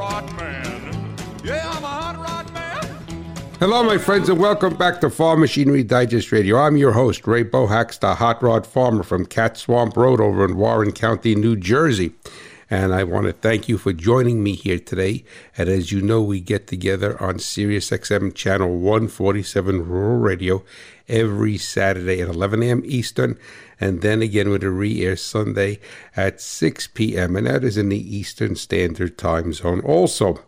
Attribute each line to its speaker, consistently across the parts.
Speaker 1: rod man. Yeah, I'm a hot rod man.
Speaker 2: Hello, my friends, and welcome back to Farm Machinery Digest Radio. I'm your host, Ray Bohacz, the hot rod farmer from Cat Swamp Road over in Warren County, New Jersey. And I want to thank you for joining me here today. And as you know, we get together on Sirius XM channel 147 Rural Radio every Saturday at 11 a.m. Eastern, and then again with a re-air Sunday at 6 p.m. And that is in the Eastern Standard Time Zone also.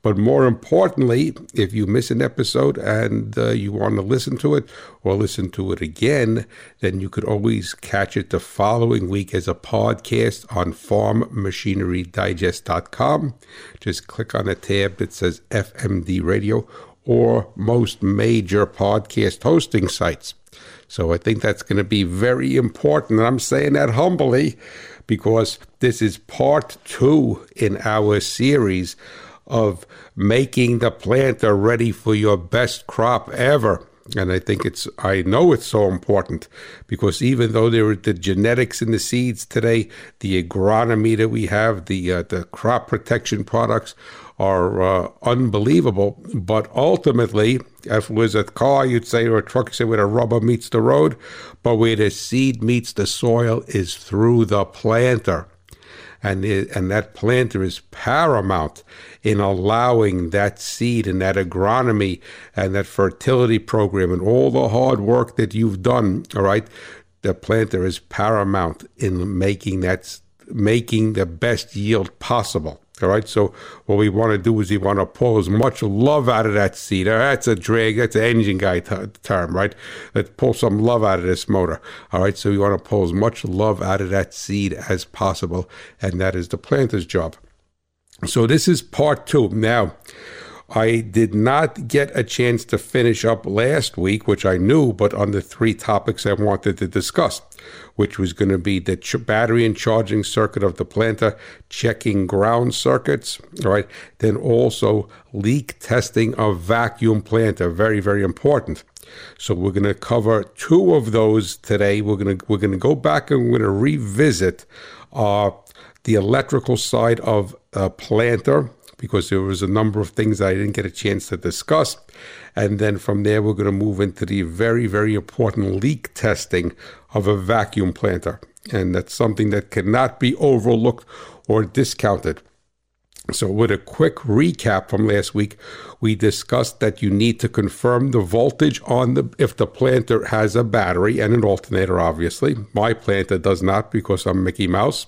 Speaker 2: But more importantly, if you miss an episode and uh, you want to listen to it or listen to it again, then you could always catch it the following week as a podcast on farmmachinerydigest.com. Just click on a tab that says FMD Radio or most major podcast hosting sites. So I think that's going to be very important. And I'm saying that humbly because this is part two in our series of making the planter ready for your best crop ever. And I think it's, I know it's so important because even though there are the genetics in the seeds today, the agronomy that we have, the uh, the crop protection products are uh, unbelievable. But ultimately, if it was a car, you'd say, or a truck, you'd say, where the rubber meets the road, but where the seed meets the soil is through the planter and it, and that planter is paramount in allowing that seed and that agronomy and that fertility program and all the hard work that you've done. All right, the planter is paramount in making that making the best yield possible. All right. So what we want to do is we want to pull as much love out of that seed. That's a drag. That's an engine guy t- term, right? Let's pull some love out of this motor. All right. So we want to pull as much love out of that seed as possible, and that is the planter's job. So this is part two. Now, I did not get a chance to finish up last week, which I knew, but on the three topics I wanted to discuss, which was going to be the ch- battery and charging circuit of the planter, checking ground circuits, all right, then also leak testing of vacuum planter, very, very important. So we're going to cover two of those today. We're going to we're going to go back and we're going to revisit uh, the electrical side of a planter because there was a number of things that I didn't get a chance to discuss. And then from there, we're going to move into the very, very important leak testing of a vacuum planter. And that's something that cannot be overlooked or discounted. So, with a quick recap from last week, we discussed that you need to confirm the voltage on the if the planter has a battery and an alternator. Obviously, my planter does not because I'm Mickey Mouse.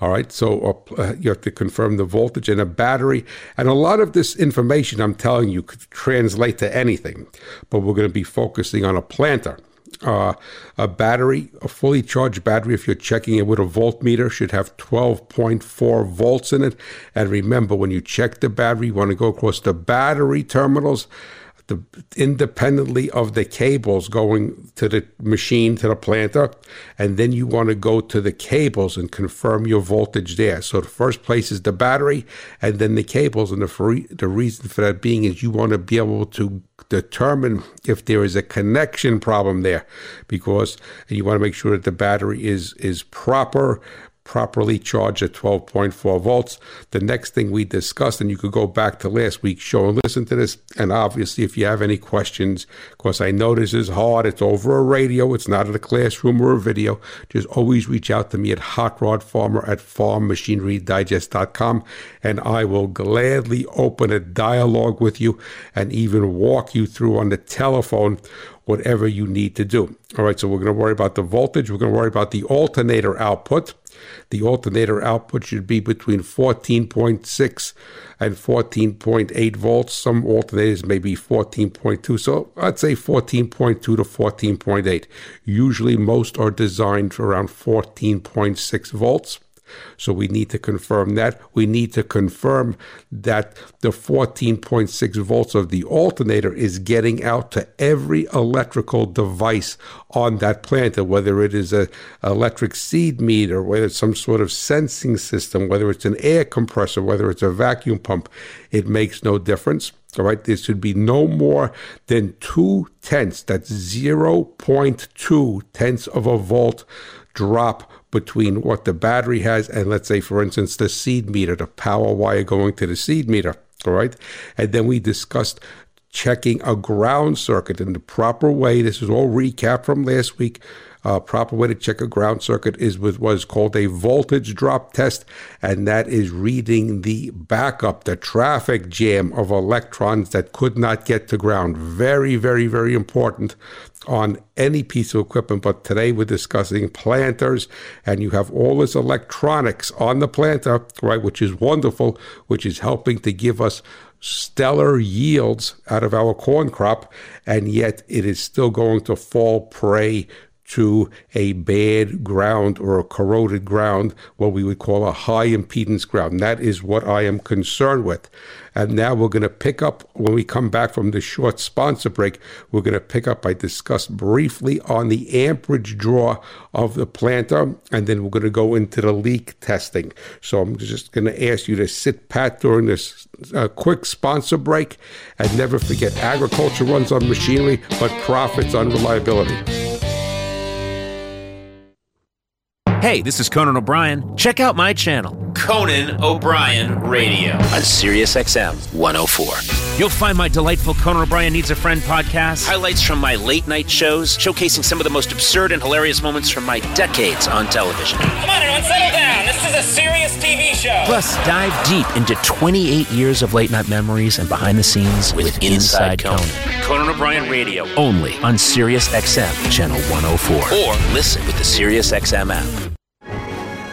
Speaker 2: All right, so uh, you have to confirm the voltage and a battery. And a lot of this information I'm telling you could translate to anything, but we're going to be focusing on a planter. Uh, a battery, a fully charged battery, if you're checking it with a voltmeter, should have 12.4 volts in it. And remember, when you check the battery, you want to go across the battery terminals the, independently of the cables going to the machine to the planter, and then you want to go to the cables and confirm your voltage there. So the first place is the battery, and then the cables. And the free, the reason for that being is you want to be able to determine if there is a connection problem there, because you want to make sure that the battery is is proper properly charged at 12.4 volts. The next thing we discussed, and you could go back to last week's show and listen to this. And obviously, if you have any questions, of course, I know this is hard. It's over a radio, it's not in a classroom or a video. Just always reach out to me at Hot Rod Farmer at farmmachinerydigest.com, and I will gladly open a dialogue with you and even walk you through on the telephone whatever you need to do. All right, so we're going to worry about the voltage, we're going to worry about the alternator output. The alternator output should be between 14.6 and 14.8 volts. Some alternators may be 14.2, so I'd say 14.2 to 14.8. Usually, most are designed for around 14.6 volts. So we need to confirm that. We need to confirm that the 14.6 volts of the alternator is getting out to every electrical device on that planter, whether it is a electric seed meter, whether it's some sort of sensing system, whether it's an air compressor, whether it's a vacuum pump. It makes no difference. All right, there should be no more than two tenths, that's 0.2 tenths of a volt drop between what the battery has and, let's say, for instance, the seed meter, the power wire going to the seed meter. All right. And then we discussed checking a ground circuit in the proper way. This is all recap from last week. Uh, proper way to check a ground circuit is with what is called a voltage drop test, and that is reading the backup, the traffic jam of electrons that could not get to ground. Very, very, very important on any piece of equipment. But today we're discussing planters, and you have all this electronics on the planter, right, which is wonderful, which is helping to give us stellar yields out of our corn crop, and yet it is still going to fall prey to a bad ground or a corroded ground, what we would call a high impedance ground. That is what I am concerned with. And now we're going to pick up, when we come back from the short sponsor break, we're going to pick up, I discussed briefly on the amperage draw of the planter, and then we're going to go into the leak testing. So I'm just going to ask you to sit pat during this uh, quick sponsor break. And never forget agriculture runs on machinery, but profits on reliability.
Speaker 3: Hey, this is Conan O'Brien. Check out my channel, Conan O'Brien Radio, on SiriusXM 104. You'll find my delightful Conan O'Brien Needs a Friend podcast, highlights from my late night shows, showcasing some of the most absurd and hilarious moments from my decades on television.
Speaker 4: Come on, everyone, settle down. This is a serious TV show.
Speaker 3: Plus, dive deep into 28 years of late night memories and behind the scenes with, with Inside, Inside Conan. Conan. Conan O'Brien Radio, only on SiriusXM Channel 104. Or listen with the SiriusXM app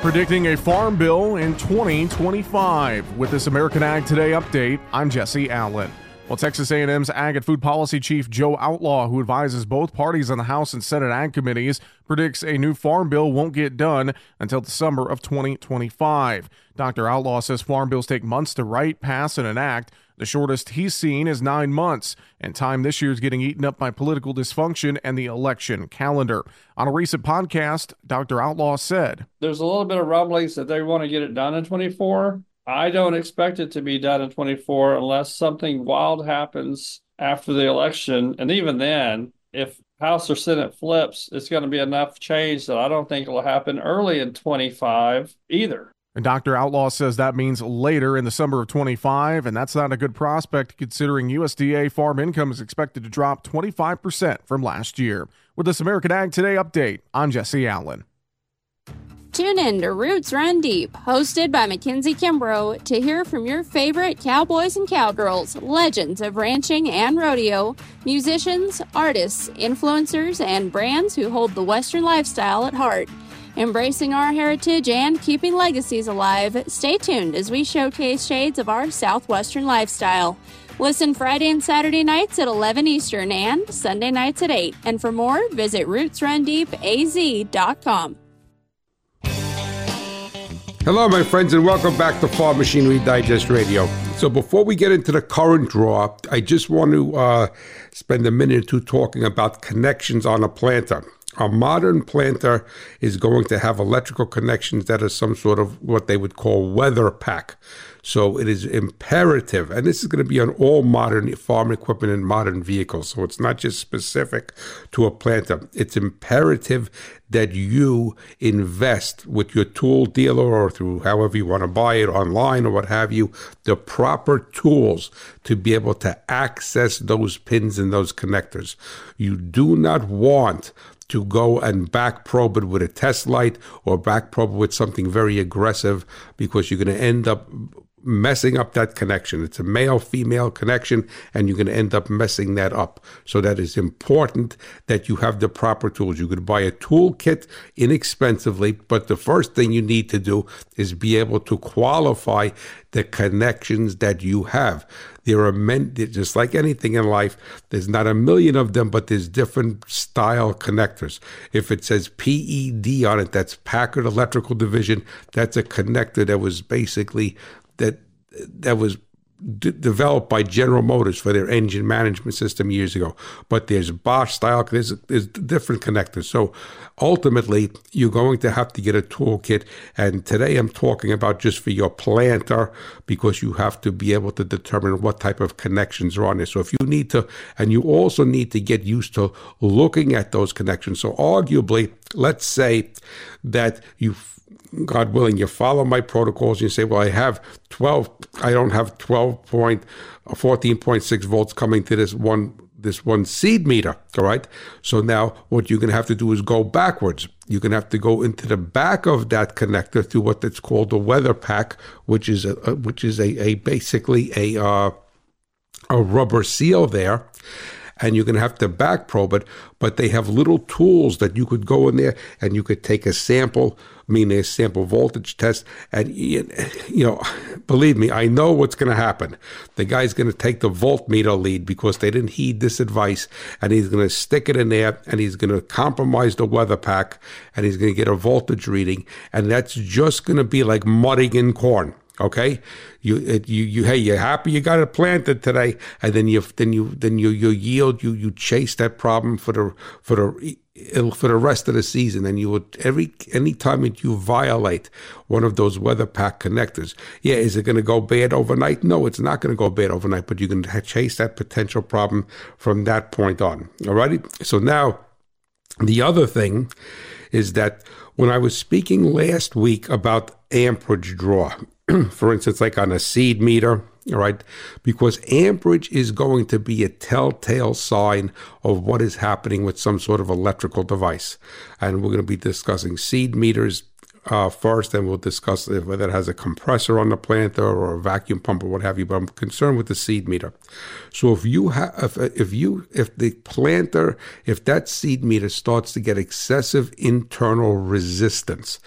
Speaker 5: predicting a farm bill in 2025. With this American Ag Today update, I'm Jesse Allen. Well, Texas A&M's Ag and Food Policy Chief Joe Outlaw, who advises both parties on the House and Senate Ag committees, predicts a new farm bill won't get done until the summer of 2025. Dr. Outlaw says farm bills take months to write, pass, and enact, the shortest he's seen is nine months, and time this year is getting eaten up by political dysfunction and the election calendar. On a recent podcast, Dr. Outlaw said,
Speaker 6: There's a little bit of rumblings that they want to get it done in 24. I don't expect it to be done in 24 unless something wild happens after the election. And even then, if House or Senate flips, it's going to be enough change that I don't think it will happen early in 25 either.
Speaker 5: And Dr. Outlaw says that means later in the summer of 25, and that's not a good prospect considering USDA farm income is expected to drop 25% from last year. With this American Ag Today update, I'm Jesse Allen.
Speaker 7: Tune in to Roots Run Deep, hosted by Mackenzie Kimbrough, to hear from your favorite cowboys and cowgirls, legends of ranching and rodeo, musicians, artists, influencers, and brands who hold the Western lifestyle at heart. Embracing our heritage and keeping legacies alive, stay tuned as we showcase shades of our Southwestern lifestyle. Listen Friday and Saturday nights at 11 Eastern and Sunday nights at 8. And for more, visit rootsrundeepaz.com.
Speaker 2: Hello, my friends, and welcome back to Farm Machinery Digest Radio. So, before we get into the current draw, I just want to uh, spend a minute or two talking about connections on a planter. A modern planter is going to have electrical connections that are some sort of what they would call weather pack. So it is imperative, and this is going to be on all modern farm equipment and modern vehicles. So it's not just specific to a planter. It's imperative that you invest with your tool dealer or through however you want to buy it online or what have you, the proper tools to be able to access those pins and those connectors. You do not want to go and back probe it with a test light or back probe it with something very aggressive because you're going to end up messing up that connection. It's a male female connection, and you're going to end up messing that up. So, that is important that you have the proper tools. You could buy a toolkit inexpensively, but the first thing you need to do is be able to qualify the connections that you have. There are men, just like anything in life, there's not a million of them, but there's different style connectors. If it says PED on it, that's Packard Electrical Division, that's a connector that was basically that that was d- developed by General Motors for their engine management system years ago. But there's Bosch style, there's, there's different connectors. So ultimately, you're going to have to get a toolkit. And today I'm talking about just for your planter because you have to be able to determine what type of connections are on there. So if you need to, and you also need to get used to looking at those connections. So arguably, let's say that you God willing, you follow my protocols you say, well, I have 12, I don't have 12 point, 14.6 volts coming to this one, this one seed meter. All right. So now what you're going to have to do is go backwards. You're going to have to go into the back of that connector through what that's called the weather pack, which is a, which is a, a basically a, uh, a rubber seal there and you're going to have to back probe it. But they have little tools that you could go in there and you could take a sample, mean a sample voltage test, and you know, believe me, I know what's going to happen. The guy's going to take the voltmeter lead because they didn't heed this advice, and he's going to stick it in there, and he's going to compromise the weather pack, and he's going to get a voltage reading, and that's just going to be like mudding in corn. Okay, you uh, you you hey, you're happy you got it planted today, and then you then you then you you yield you you chase that problem for the for the for the rest of the season, and you would every any time that you violate one of those weather pack connectors, yeah, is it going to go bad overnight? No, it's not going to go bad overnight, but you can chase that potential problem from that point on. Alrighty, so now the other thing is that when I was speaking last week about amperage draw, for instance, like on a seed meter, all right, because amperage is going to be a telltale sign of what is happening with some sort of electrical device. And we're going to be discussing seed meters uh, first, and we'll discuss whether it has a compressor on the planter or a vacuum pump or what have you. But I'm concerned with the seed meter. So if you have, if, if you, if the planter, if that seed meter starts to get excessive internal resistance,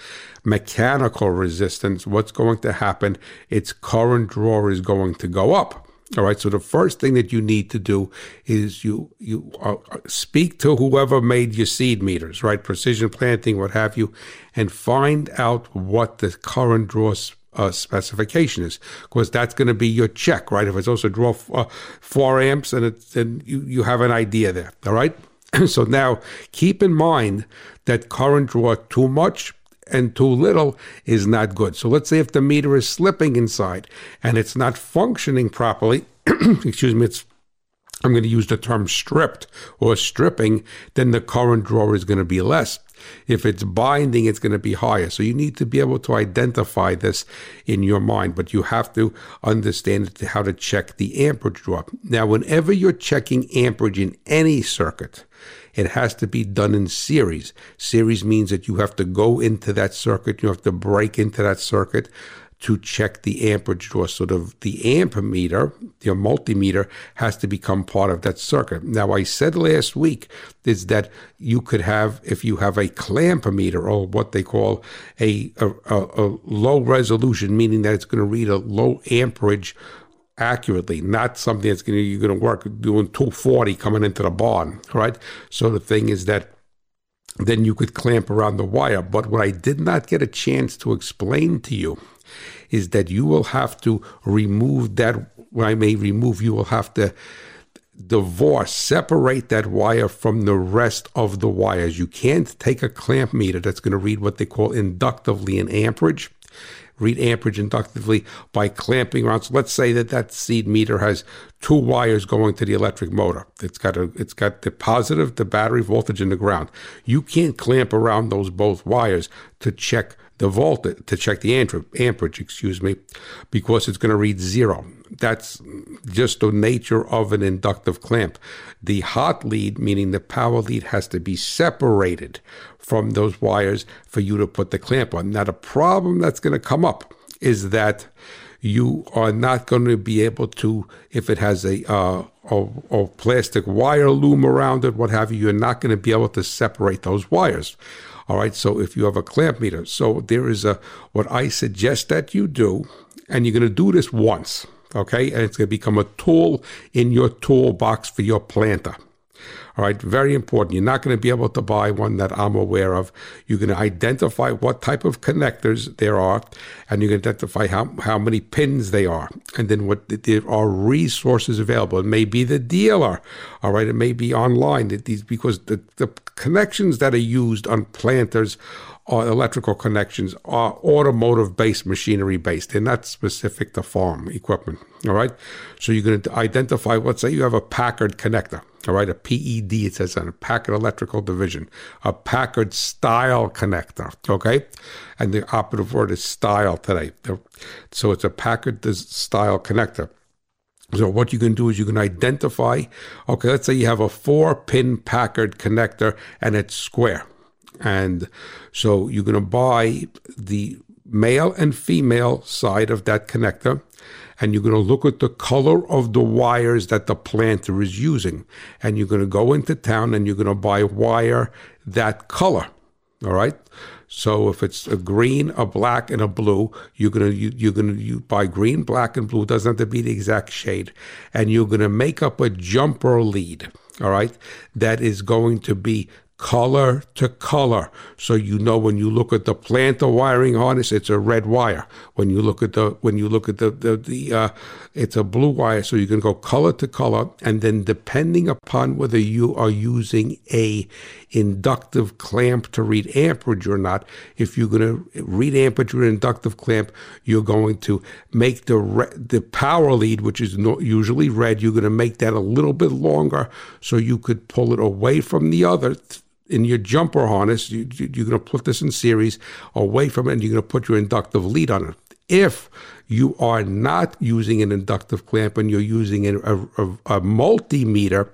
Speaker 2: mechanical resistance, what's going to happen? Its current draw is going to go up. All right. So the first thing that you need to do is you you uh, speak to whoever made your seed meters, right? Precision planting, what have you, and find out what the current draw uh, specification is, because that's going to be your check, right? If it's also draw uh, four amps, and it's then you you have an idea there. All right. so now keep in mind that current draw too much and too little is not good. So let's say if the meter is slipping inside and it's not functioning properly, excuse me, it's I'm going to use the term stripped or stripping, then the current draw is going to be less. If it's binding, it's going to be higher. So you need to be able to identify this in your mind, but you have to understand how to check the amperage draw. Now, whenever you're checking amperage in any circuit, it has to be done in series. Series means that you have to go into that circuit, you have to break into that circuit to check the amperage draw. So the, the ampermeter, your multimeter, has to become part of that circuit. Now, I said last week is that you could have, if you have a clampometer or what they call a, a, a low resolution, meaning that it's going to read a low amperage accurately, not something that's going to you're going to work doing 240 coming into the barn, right? So the thing is that then you could clamp around the wire. But what I did not get a chance to explain to you is that you will have to remove that. I may remove, you will have to divorce, separate that wire from the rest of the wires. You can't take a clamp meter that's going to read what they call inductively an amperage read amperage inductively by clamping around. So let's say that that seed meter has two wires going to the electric motor. It's got a, it's got the positive, the battery voltage, and the ground. You can't clamp around those both wires to check the voltage, to check the amperage, excuse me, because it's going to read zero. That's just the nature of an inductive clamp. The hot lead, meaning the power lead, has to be separated from those wires for you to put the clamp on. Now, the problem that's going to come up is that you are not going to be able to, if it has a, uh, a, a plastic wire loom around it, what have you, you're not going to be able to separate those wires. All right, so if you have a clamp meter, so there is a what I suggest that you do, and you're going to do this once, okay, and it's going to become a tool in your toolbox for your planter. All right, very important. You're not going to be able to buy one that I'm aware of. You're going to identify what type of connectors there are, and you can identify how, how many pins they are, and then what there are resources available. It may be the dealer, all right. It may be online. These because the, the connections that are used on planters or electrical connections are automotive based, machinery based. They're not specific to farm equipment. All right. So you're going to identify, let's say you have a Packard connector. All right. A PED, it says on a Packard Electrical Division, a Packard style connector. Okay. And the operative word is style today. So it's a Packard style connector. So what you can do is you can identify, okay, let's say you have a four pin Packard connector and it's square. And so you're going to buy the male and female side of that connector, and you're going to look at the color of the wires that the planter is using. And you're going to go into town and you're going to buy wire that color. All right. So if it's a green, a black, and a blue, you're gonna you, you're gonna you buy green, black, and blue. It doesn't have to be the exact shade, and you're gonna make up a jumper lead. All right, that is going to be color to color. So you know when you look at the planter wiring harness, it's a red wire. When you look at the when you look at the the, the uh, it's a blue wire. So you can go color to color, and then depending upon whether you are using a inductive clamp to read amperage or not, if you're going to read amperage with an inductive clamp, you're going to make the re- the power lead, which is no, usually red, you're going to make that a little bit longer so you could pull it away from the other in your jumper harness, you, are going to put this in series away from it and you're going to put your inductive lead on it. If you are not using an inductive clamp and you're using a, a, a multimeter,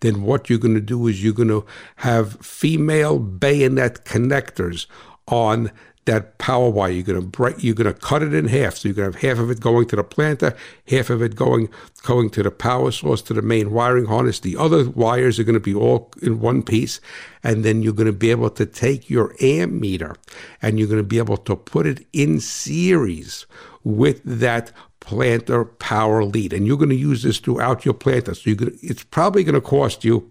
Speaker 2: then what you're going to do is you're going to have female bayonet connectors on that power wire. You're going to break, you're going to cut it in half. So you're going to have half of it going to the planter, half of it going going to the power source to the main wiring harness. The other wires are going to be all in one piece, and then you're going to be able to take your amp meter and you're going to be able to put it in series with that planter power lead, and you're going to use this throughout your planter. So it's probably going to cost you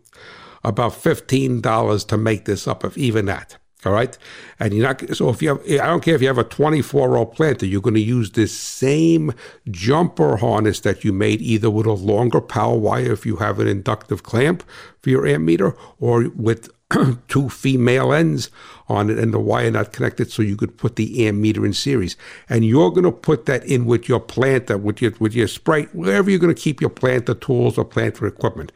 Speaker 2: about fifteen dollars to make this up, if even that. All right. And you're not, so if you have, I don't care if you have a 24 row planter, you're going to use this same jumper harness that you made either with a longer power wire if you have an inductive clamp for your ammeter or with two female ends on it and the wire not connected so you could put the ammeter in series. And you're going to put that in with your planter, with your, with your spray, wherever you're going to keep your planter tools or planter equipment.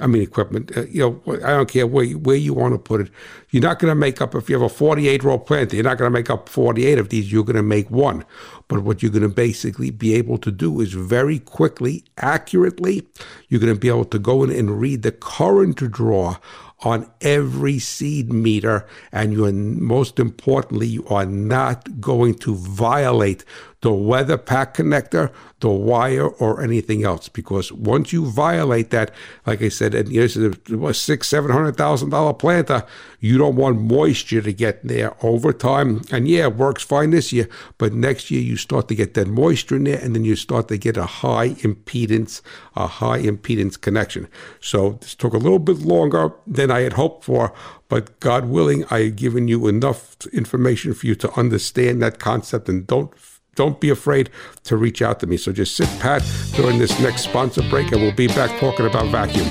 Speaker 2: I mean, equipment, uh, you know, I don't care where, where you want to put it. You're not going to make up, if you have a 48 row planter, you're not going to make up 48 of these. You're going to make one. But what you're going to basically be able to do is very quickly, accurately, you're going to be able to go in and read the current draw on every seed meter, and you are most importantly, you are not going to violate the weather pack connector, the wire, or anything else. Because once you violate that, like I said, and this is a six, seven hundred thousand dollar planter, you don't want moisture to get there over time. And yeah, it works fine this year, but next year you start to get that moisture in there, and then you start to get a high impedance, a high impedance connection. So this took a little bit longer than I had hoped for, but God willing, I have given you enough information for you to understand that concept and don't don't be afraid to reach out to me. So just sit pat during this next sponsor break, and we'll be back talking about vacuum.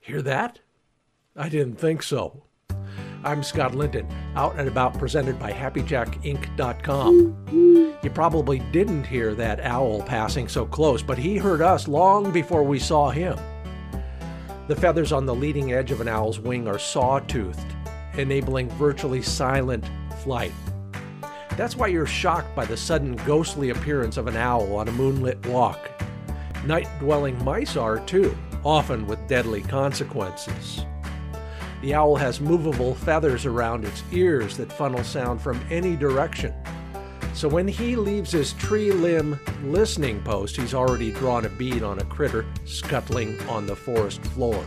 Speaker 8: Hear that? I didn't think so. I'm Scott Linton, out and about presented by HappyJackInc.com. You probably didn't hear that owl passing so close, but he heard us long before we saw him. The feathers on the leading edge of an owl's wing are saw-toothed, enabling virtually silent flight. That's why you're shocked by the sudden ghostly appearance of an owl on a moonlit walk. Night dwelling mice are too, often with deadly consequences. The owl has movable feathers around its ears that funnel sound from any direction. So when he leaves his tree limb listening post, he's already drawn a bead on a critter scuttling on the forest floor.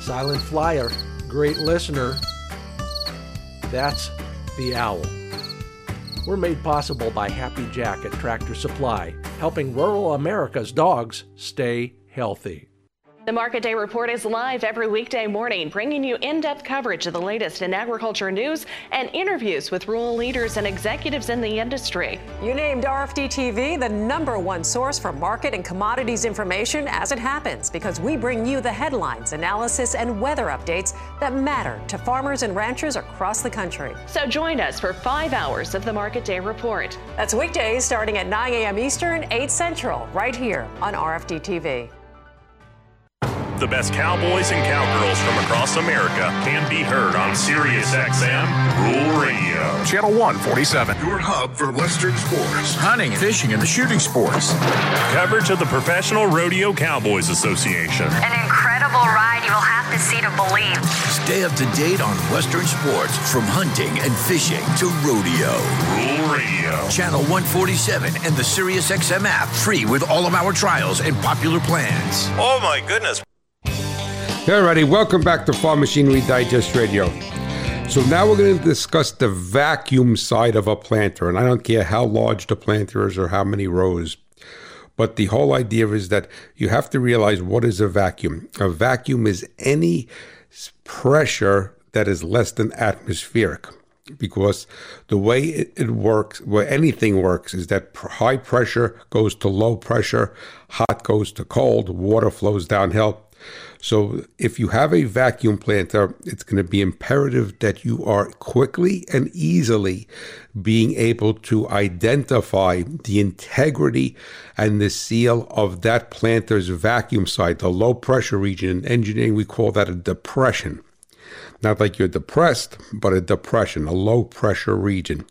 Speaker 8: Silent flyer great listener. That's the owl. We're made possible by Happy Jack at Tractor Supply, helping rural America's dogs stay healthy.
Speaker 9: The Market Day Report is live every weekday morning, bringing you in depth coverage of the latest in agriculture news and interviews with rural leaders and executives in the industry.
Speaker 10: You named RFD TV the number one source for market and commodities information as it happens because we bring you the headlines, analysis, and weather updates that matter to farmers and ranchers across the country.
Speaker 9: So join us for five hours of the Market Day Report.
Speaker 10: That's weekdays starting at 9 a.m. Eastern, 8 Central, right here on RFD TV
Speaker 11: the best cowboys and cowgirls from across America can be heard on SiriusXM Rural Radio.
Speaker 12: Channel 147.
Speaker 13: Your hub for Western sports.
Speaker 12: Hunting, fishing, and the shooting sports.
Speaker 11: Coverage of the Professional Rodeo Cowboys Association.
Speaker 14: An incredible ride you will have to see to believe.
Speaker 15: Stay up to date on Western sports from hunting and fishing to rodeo.
Speaker 11: Rural Radio.
Speaker 15: Channel 147 and the SiriusXM app free with all of our trials and popular plans.
Speaker 11: Oh my goodness.
Speaker 2: Alrighty, welcome back to Farm Machinery Digest Radio. So now we're going to discuss the vacuum side of a planter, and I don't care how large the planter is or how many rows. But the whole idea is that you have to realize what is a vacuum. A vacuum is any pressure that is less than atmospheric because the way it, works, where anything works, is that high pressure goes to low pressure, hot goes to cold, water flows downhill. So if you have a vacuum planter, it's going to be imperative that you are quickly and easily being able to identify the integrity and the seal of that planter's vacuum site, the low pressure region. In engineering, we call that a depression. Not like you're depressed, but a depression, a low pressure region.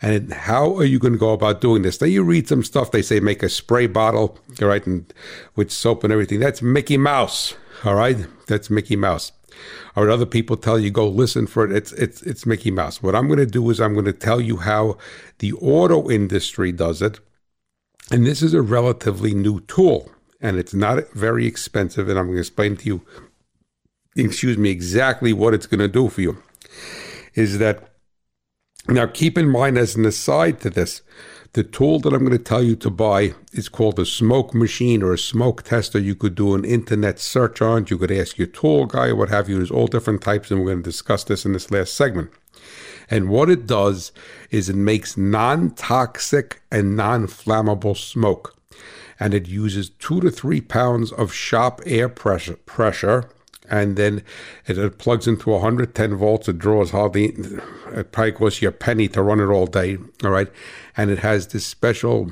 Speaker 2: And how are you going to go about doing this? Now you read some stuff. They say make a spray bottle, right, and with soap and everything. That's Mickey Mouse. All right, that's Mickey Mouse. Or other people tell you go listen for it. It's it's it's Mickey Mouse. What I'm going to do is I'm going to tell you how the auto industry does it, and this is a relatively new tool, and it's not very expensive. And I'm going to explain to you, excuse me, exactly what it's going to do for you. Is that now? Keep in mind as an aside to this the tool that I'm going to tell you to buy is called a smoke machine or a smoke tester. You could do an internet search on. You could ask your tool guy or what have you. There's all different types, and we're going to discuss this in this last segment. And what it does is it makes non toxic and non flammable smoke. And it uses two to three pounds of shop air pressure, pressure and then it, it, plugs into 110 volts. It draws hardly, it probably costs you a penny to run it all day. All right. And it has this special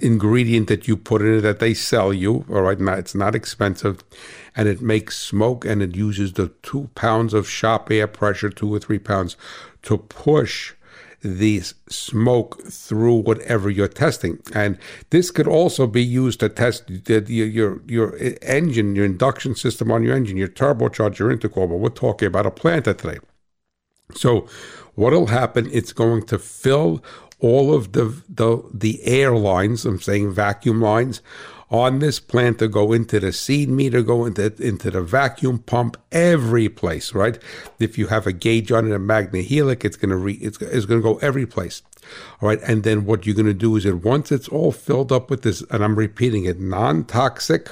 Speaker 2: ingredient that you put in it that they sell you. All right. Now, it's not expensive and it makes smoke and it uses the two pounds of shop air pressure, two or three pounds, to push the smoke through whatever you're testing. And this could also be used to test the, your your engine, your induction system on your engine, your turbocharger, your intercooler. But we're talking about a planter today. So what'll happen? It's going to fill all of the the the air lines. I'm saying vacuum lines on this plant to go into the seed meter, go into into the vacuum pump, every place, right? If you have a gauge on it, a Magnehelic, it's gonna re, it's, it's gonna go every place. All right, and then what you're gonna do is that once it's all filled up with this, and I'm repeating it, non-toxic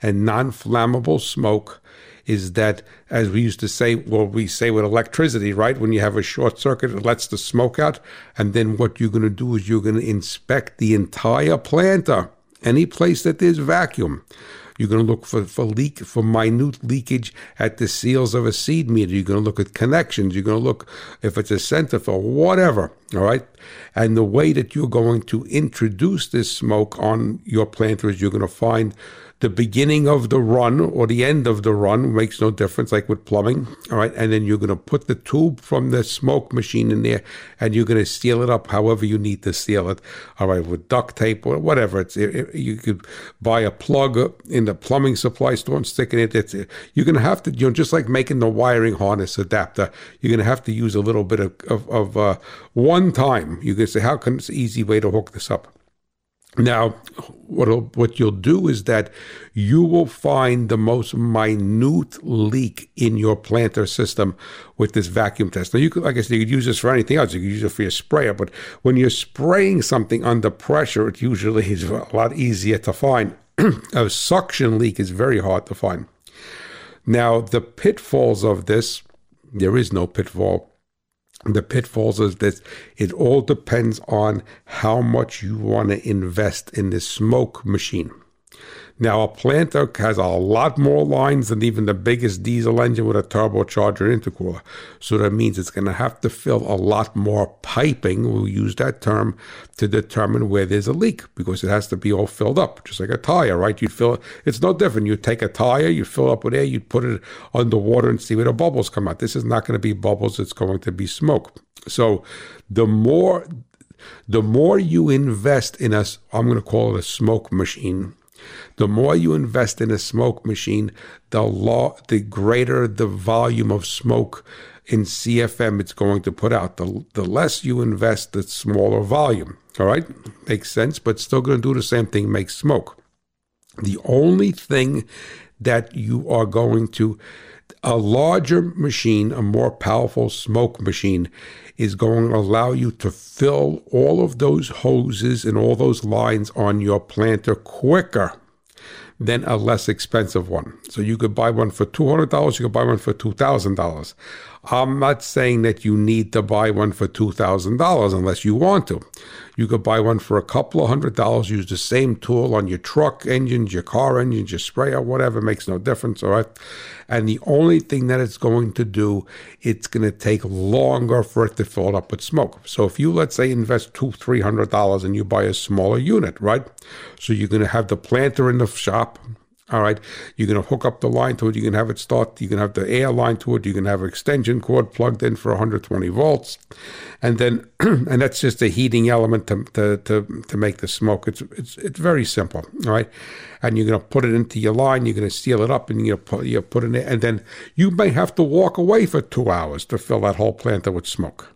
Speaker 2: and non-flammable smoke, is that as we used to say, well, we say with electricity, right? When you have a short circuit, it lets the smoke out. And then what you're going to do is you're going to inspect the entire planter any place that there's vacuum. You're going to look for, for leak for minute leakage at the seals of a seed meter. You're going to look at connections. You're going to look if it's a centrifugal, whatever. All right. And the way that you're going to introduce this smoke on your planter is you're going to find the beginning of the run or the end of the run makes no difference, like with plumbing. All right. And then you're going to put the tube from the smoke machine in there and you're going to seal it up however you need to seal it. All right. With duct tape or whatever. It's it, it, You could buy a plug in the plumbing supply store and stick it in it. It's, you're going to have to, you know, just like making the wiring harness adapter, you're going to have to use a little bit of, of, of uh, one time. You can say, how can it's an easy way to hook this up? Now, what what you'll do is that you will find the most minute leak in your planter system with this vacuum test. Now, you could, like I said, you could use this for anything else. You could use it for your sprayer, but when you're spraying something under pressure, it usually is a lot easier to find. a suction leak is very hard to find. Now, the pitfalls of this, there is no pitfall the pitfalls is this it all depends on how much you want to invest in the smoke machine. Now, a planter has a lot more lines than even the biggest diesel engine with a turbocharger intercooler. So that means it's going to have to fill a lot more piping, we'll use that term, to determine where there's a leak because it has to be all filled up, just like a tire, right? You'd fill it's no different. You take a tire, you fill up with air, you put it underwater and see where the bubbles come out. This is not going to be bubbles, it's going to be smoke. So the more the more you invest in a, I'm going to call it a smoke machine, the more you invest in a smoke machine, the law, the greater the volume of smoke in CFM it's going to put out. The, the less you invest, the smaller volume. All right, makes sense, but still going to do the same thing, make smoke. The only thing that you are going to, a larger machine, a more powerful smoke machine, is going to allow you to fill all of those hoses and all those lines on your planter quicker than a less expensive one. So you could buy one for $200, you could buy one for $2,000. I'm not saying that you need to buy one for $2,000 unless you want to. You could buy one for a couple of hundred dollars, use the same tool on your truck engines, your car engines, your sprayer, whatever, makes no difference, all right? And the only thing that it's going to do, it's going to take longer for it to fill up with smoke. So if you, let's say, invest two, three hundred dollars and you buy a smaller unit, right? So you're going to have the planter in the shop, all right. You're going to hook up the line to it. You can have it start. You can have the air line to it. You can have an extension cord plugged in for 120 volts. And then, and that's just a heating element to, to, to, to make the smoke. It's, it's, it's very simple. All right. And you're going to put it into your line. You're going to seal it up and you put, you put it in. And then you may have to walk away for two hours to fill that whole planter with smoke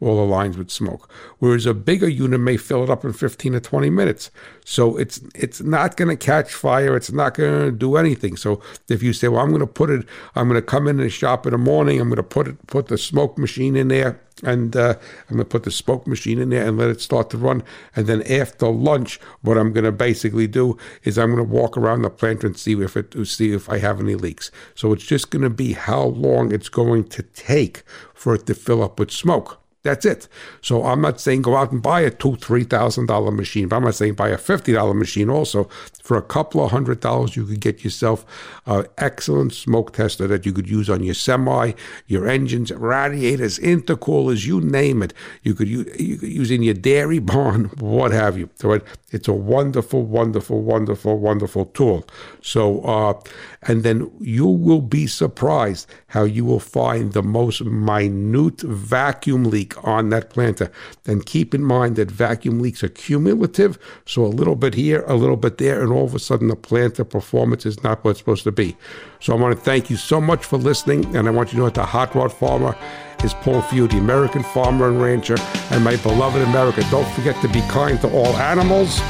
Speaker 2: all the lines with smoke. Whereas a bigger unit may fill it up in 15 to 20 minutes. So it's it's not going to catch fire. It's not going to do anything. So if you say, well, I'm going to put it, I'm going to come in the shop in the morning. I'm going to put it, put the smoke machine in there, and uh, I'm going to put the smoke machine in there and let it start to run. And then after lunch, what I'm going to basically do is I'm going to walk around the plant and see if it see if I have any leaks. So it's just going to be how long it's going to take for it to fill up with smoke. That's it. So I'm not saying go out and buy a two, three thousand dollar machine, but I'm not saying buy a fifty dollar machine also. For a couple of hundred dollars, you could get yourself an excellent smoke tester that you could use on your semi, your engines, radiators, intercoolers, you name it. You could use, you could use in your dairy barn, what have you. So it's a wonderful, wonderful, wonderful, wonderful tool. So, uh, and then you will be surprised how you will find the most minute vacuum leak on that planter. And keep in mind that vacuum leaks are cumulative, so a little bit here, a little bit there, and all of a sudden the planter performance is not what it's supposed to be. So I want to thank you so much for listening, and I want you to know that the Hot Rod Farmer is Paul Few, the American farmer and rancher, and my beloved America. Don't forget to be kind to all animals,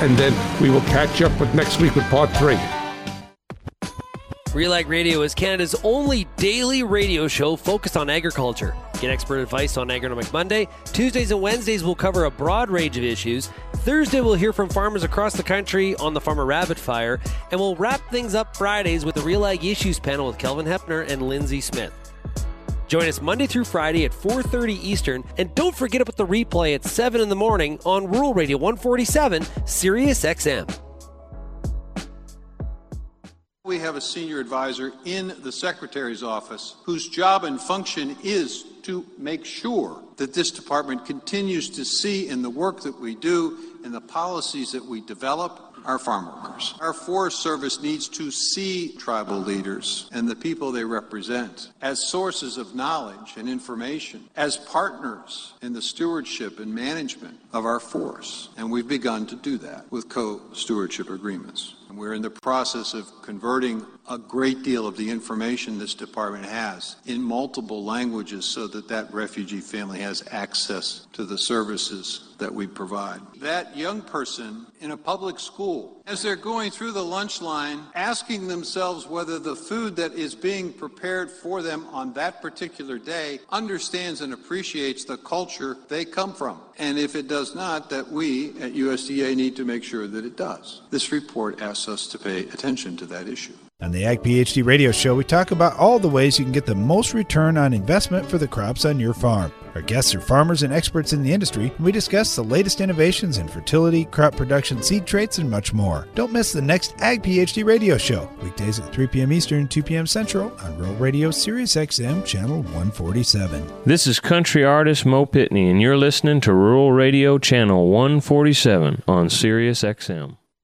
Speaker 2: and then we will catch up with next week with part three.
Speaker 16: Real Ag Radio is Canada's only daily radio show focused on agriculture. Get expert advice on Agronomic Monday. Tuesdays and Wednesdays will cover a broad range of issues. Thursday we'll hear from farmers across the country on the Farmer Rabbit Fire, and we'll wrap things up Fridays with the Real Ag Issues panel with Kelvin Heppner and Lyndsey Smith. Join us Monday through Friday at 4:30 Eastern, and don't forget about the replay at 7 in the morning on Rural Radio 147 Sirius XM.
Speaker 17: We have a senior advisor in the Secretary's office whose job and function is to make sure that this department continues to see in the work that we do and the policies that we develop our farm workers. Our Forest Service needs to see tribal leaders and the people they represent as sources of knowledge and information, as partners in the stewardship and management of our force. And we've begun to do that with co stewardship agreements. We're in the process of converting a great deal of the information this department has in multiple languages so that that refugee family has access to the services that we provide. That young person in a public school, as they're going through the lunch line, asking themselves whether the food that is being prepared for them on that particular day understands and appreciates the culture they come from. And if it does not, that we at USDA need to make sure that it does. This report asks us to pay attention to that issue.
Speaker 18: On the Ag PhD radio show, we talk about all the ways you can get the most return on investment for the crops on your farm. Our guests are farmers and experts in the industry, and we discuss the latest innovations in fertility, crop production, seed traits, and much more. Don't miss the next Ag PhD radio show, weekdays at 3 p.m. Eastern, 2 p.m. Central on Rural Radio Sirius XM, Channel 147.
Speaker 19: This is country artist Mo Pitney, and you're listening to Rural Radio Channel 147 on Sirius XM.